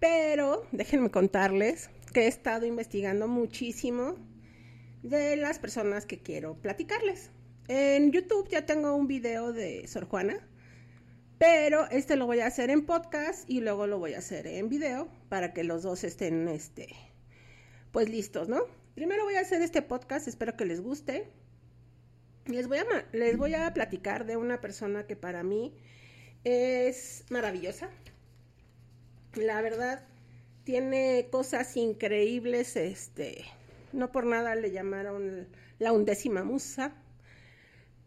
Pero déjenme contarles que he estado investigando muchísimo de las personas que quiero platicarles. En YouTube ya tengo un video de Sor Juana, pero este lo voy a hacer en podcast y luego lo voy a hacer en video para que los dos estén este pues listos, ¿no? Primero voy a hacer este podcast, espero que les guste. Les voy a les voy a platicar de una persona que para mí es maravillosa la verdad, tiene cosas increíbles, este, no por nada le llamaron la undécima musa,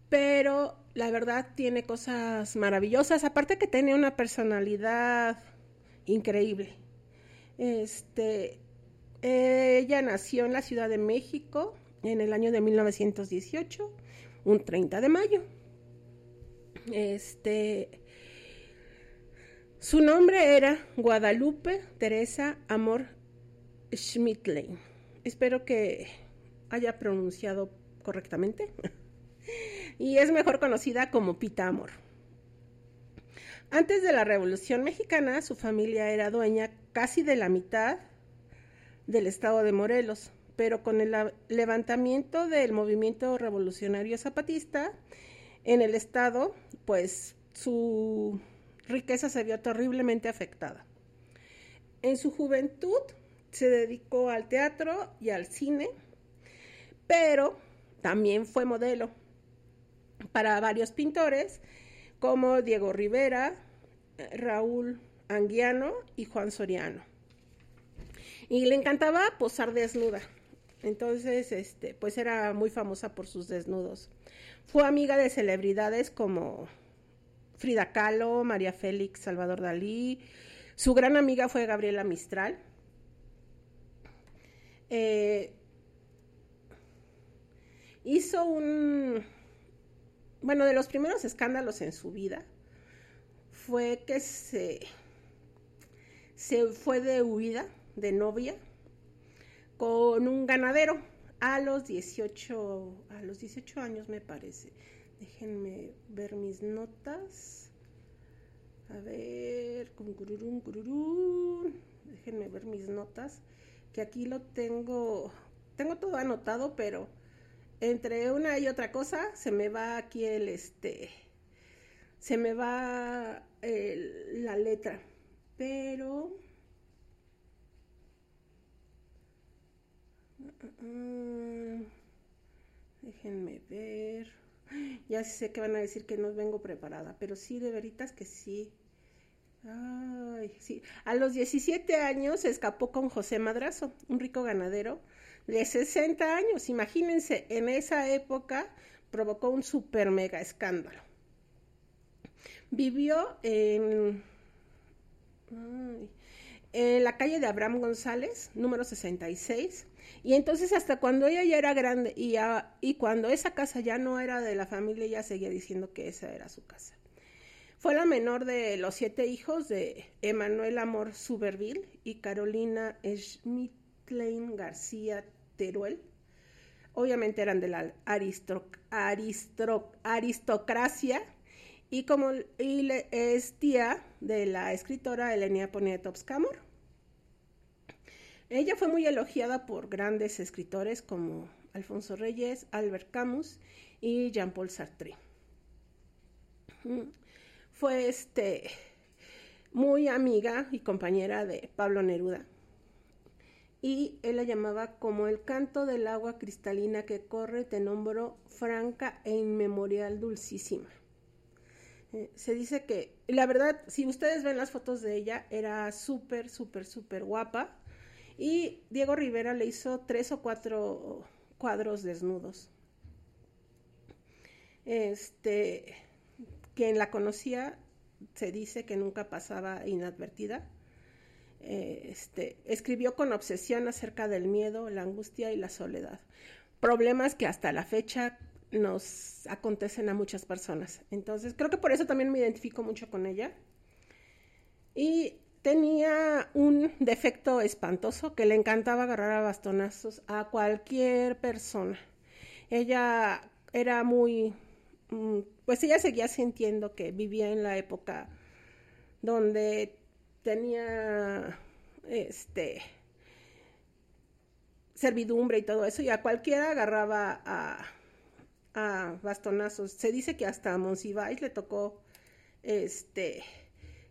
pero la verdad tiene cosas maravillosas, aparte que tiene una personalidad increíble. Este, ella nació en la Ciudad de México en el año de 1918, un 30 de mayo. Este, su nombre era Guadalupe Teresa Amor Schmidtlein. Espero que haya pronunciado correctamente. y es mejor conocida como Pita Amor. Antes de la Revolución Mexicana, su familia era dueña casi de la mitad del estado de Morelos, pero con el levantamiento del movimiento revolucionario zapatista en el estado, pues su riqueza se vio terriblemente afectada. En su juventud se dedicó al teatro y al cine, pero también fue modelo para varios pintores como Diego Rivera, Raúl Anguiano y Juan Soriano. Y le encantaba posar desnuda. Entonces, este, pues era muy famosa por sus desnudos. Fue amiga de celebridades como Frida Kahlo, María Félix, Salvador Dalí. Su gran amiga fue Gabriela Mistral. Eh, hizo un, bueno, de los primeros escándalos en su vida fue que se, se fue de huida, de novia, con un ganadero a los 18, a los 18 años me parece. Déjenme ver mis notas. A ver, Déjenme ver mis notas, que aquí lo tengo, tengo todo anotado, pero entre una y otra cosa se me va aquí el este, se me va la letra, pero mm, mm, mm, déjenme ver. Ya sé que van a decir que no vengo preparada, pero sí, de veritas que sí. Ay, sí. A los 17 años se escapó con José Madrazo, un rico ganadero de 60 años. Imagínense, en esa época provocó un super mega escándalo. Vivió en, en la calle de Abraham González, número 66, y entonces hasta cuando ella ya era grande y, cuando esa casa ya no era de la familia, ella seguía diciendo que esa era su casa. Fue la menor de los siete hijos de Emanuel Amor Suberville y Carolina Schmidtlein García Teruel. Obviamente eran de la aristocracia y como es tía de la escritora Elenia Poniatowska-Amor. Ella fue muy elogiada por grandes escritores como Alfonso Reyes, Albert Camus y Jean-Paul Sartre. Mm, fue este muy amiga y compañera de Pablo Neruda. Y él la llamaba como el canto del agua cristalina que corre, te nombro franca e inmemorial dulcísima. Eh, se dice que, la verdad, si ustedes ven las fotos de ella, era súper, súper, súper guapa. Y Diego Rivera le hizo tres o cuatro cuadros desnudos. Este, quien la conocía se dice que nunca pasaba inadvertida. Este, escribió con obsesión acerca del miedo, la angustia y la soledad. Problemas que hasta la fecha nos acontecen a muchas personas. Entonces, creo que por eso también me identifico mucho con ella. Y tenía un defecto espantoso que le encantaba agarrar a bastonazos a cualquier persona. Ella era muy, mm, pues ella seguía sintiendo que vivía en la época donde tenía, este, servidumbre y todo eso, y a cualquiera agarraba a a bastonazos. Se dice que hasta a Monsiváis le tocó este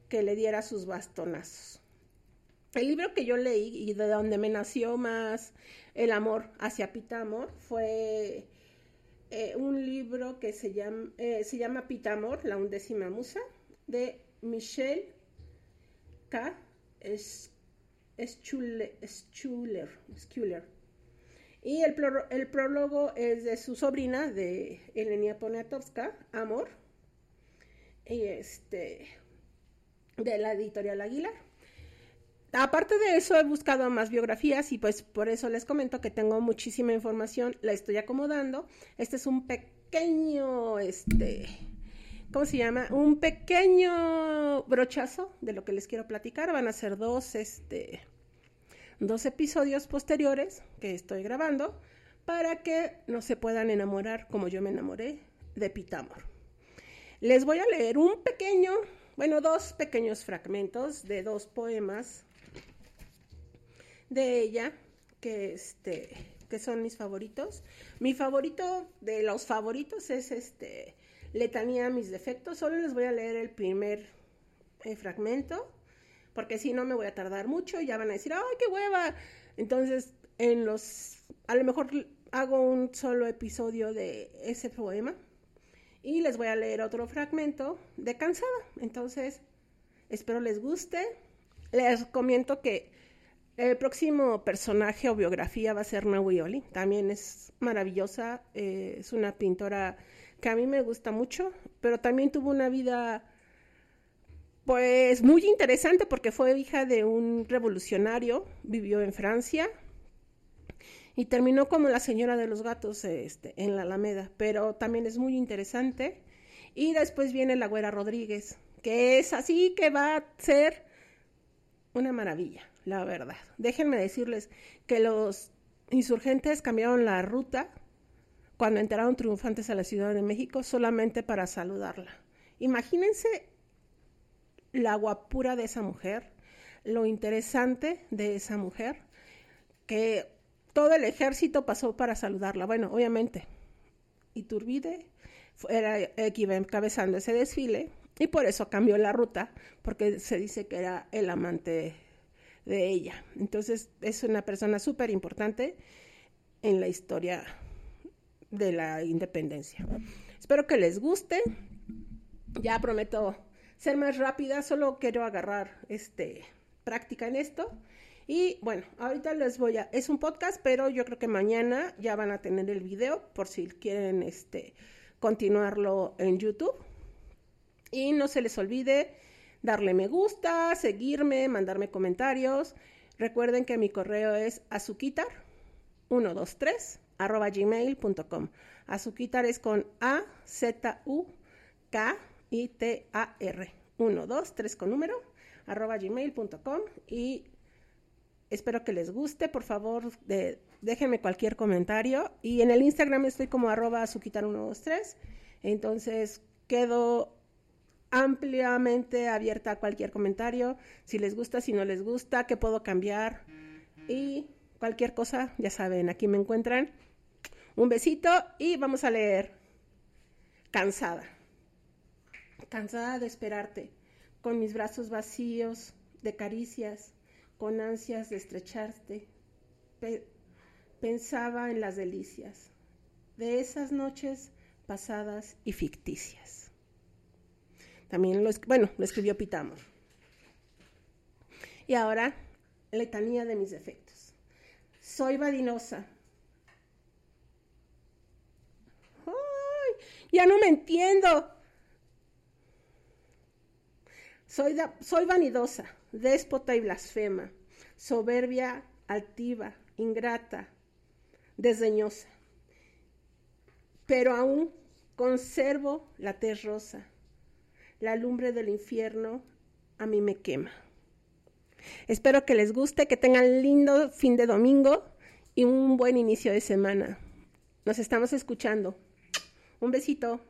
que le diera sus bastonazos. El libro que yo leí y de donde me nació más el amor hacia Pitamor fue eh, un libro que se llama, eh, se llama Pitamor, la undécima musa, de Michel K. Schuller. Schuller. Y el, prólogo es de su sobrina, de Elenia Poniatowska, Amor, y este, de la editorial Aguilar. Aparte de eso, he buscado más biografías y pues por eso les comento que tengo muchísima información, la estoy acomodando. Este es un pequeño, este, ¿cómo se llama? Un pequeño brochazo de lo que les quiero platicar. Van a ser dos, este, dos episodios posteriores que estoy grabando para que no se puedan enamorar como yo me enamoré de Pitamor. Les voy a leer un pequeño, bueno, dos pequeños fragmentos de dos poemas de ella que este que son mis favoritos. Mi favorito de los favoritos es este Letanía mis defectos. Solo les voy a leer el primer eh, fragmento porque si no me voy a tardar mucho y ya van a decir, ¡ay, qué hueva! Entonces, en los, a lo mejor hago un solo episodio de ese poema y les voy a leer otro fragmento de Cansada. Entonces, espero les guste. Les comento que el próximo personaje o biografía va a ser Nahui También es maravillosa, eh, es una pintora que a mí me gusta mucho, pero también tuvo una vida pues muy interesante porque fue hija de un revolucionario, vivió en Francia y terminó como la señora de los gatos este, en la Alameda, pero también es muy interesante. Y después viene la Güera Rodríguez, que es así que va a ser una maravilla, la verdad. Déjenme decirles que los insurgentes cambiaron la ruta cuando entraron triunfantes a la Ciudad de México solamente para saludarla. Imagínense la guapura de esa mujer, lo interesante de esa mujer, que todo el ejército pasó para saludarla. Bueno, obviamente, Iturbide era el que iba encabezando ese desfile y por eso cambió la ruta, porque se dice que era el amante de ella. Entonces es una persona súper importante en la historia de la independencia. Espero que les guste. Ya prometo ser más rápida, solo quiero agarrar este práctica en esto. Y bueno, ahorita les voy a, es un podcast, pero yo creo que mañana ya van a tener el video por si quieren este continuarlo en YouTube. Y no se les olvide darle me gusta, seguirme, mandarme comentarios. Recuerden que mi correo es azuquitar123 arroba gmail.com. Azuquitar es con A, Z, U, K, I-T-A-R. 1, 2, 3 con número, arroba gmail.com y espero que les guste. Por favor, de, déjenme cualquier comentario. Y en el Instagram estoy como arroba azuquitar123. Entonces, quedo ampliamente abierta a cualquier comentario. Si les gusta, si no les gusta, qué puedo cambiar. Y cualquier cosa, ya saben, aquí me encuentran. Un besito y vamos a leer cansada, cansada de esperarte, con mis brazos vacíos de caricias, con ansias de estrecharte. Pe pensaba en las delicias de esas noches pasadas y ficticias. También lo, bueno, lo escribió Pitamo. Y ahora, letanía de mis defectos. Soy vadinosa. ¡Ay! Ya no me entiendo. Soy, soy vanidosa, déspota y blasfema, soberbia, altiva, ingrata, desdeñosa. Pero aún conservo la tez rosa. La lumbre del infierno a mí me quema. Espero que les guste, que tengan lindo fin de domingo y un buen inicio de semana. Nos estamos escuchando. Un besito.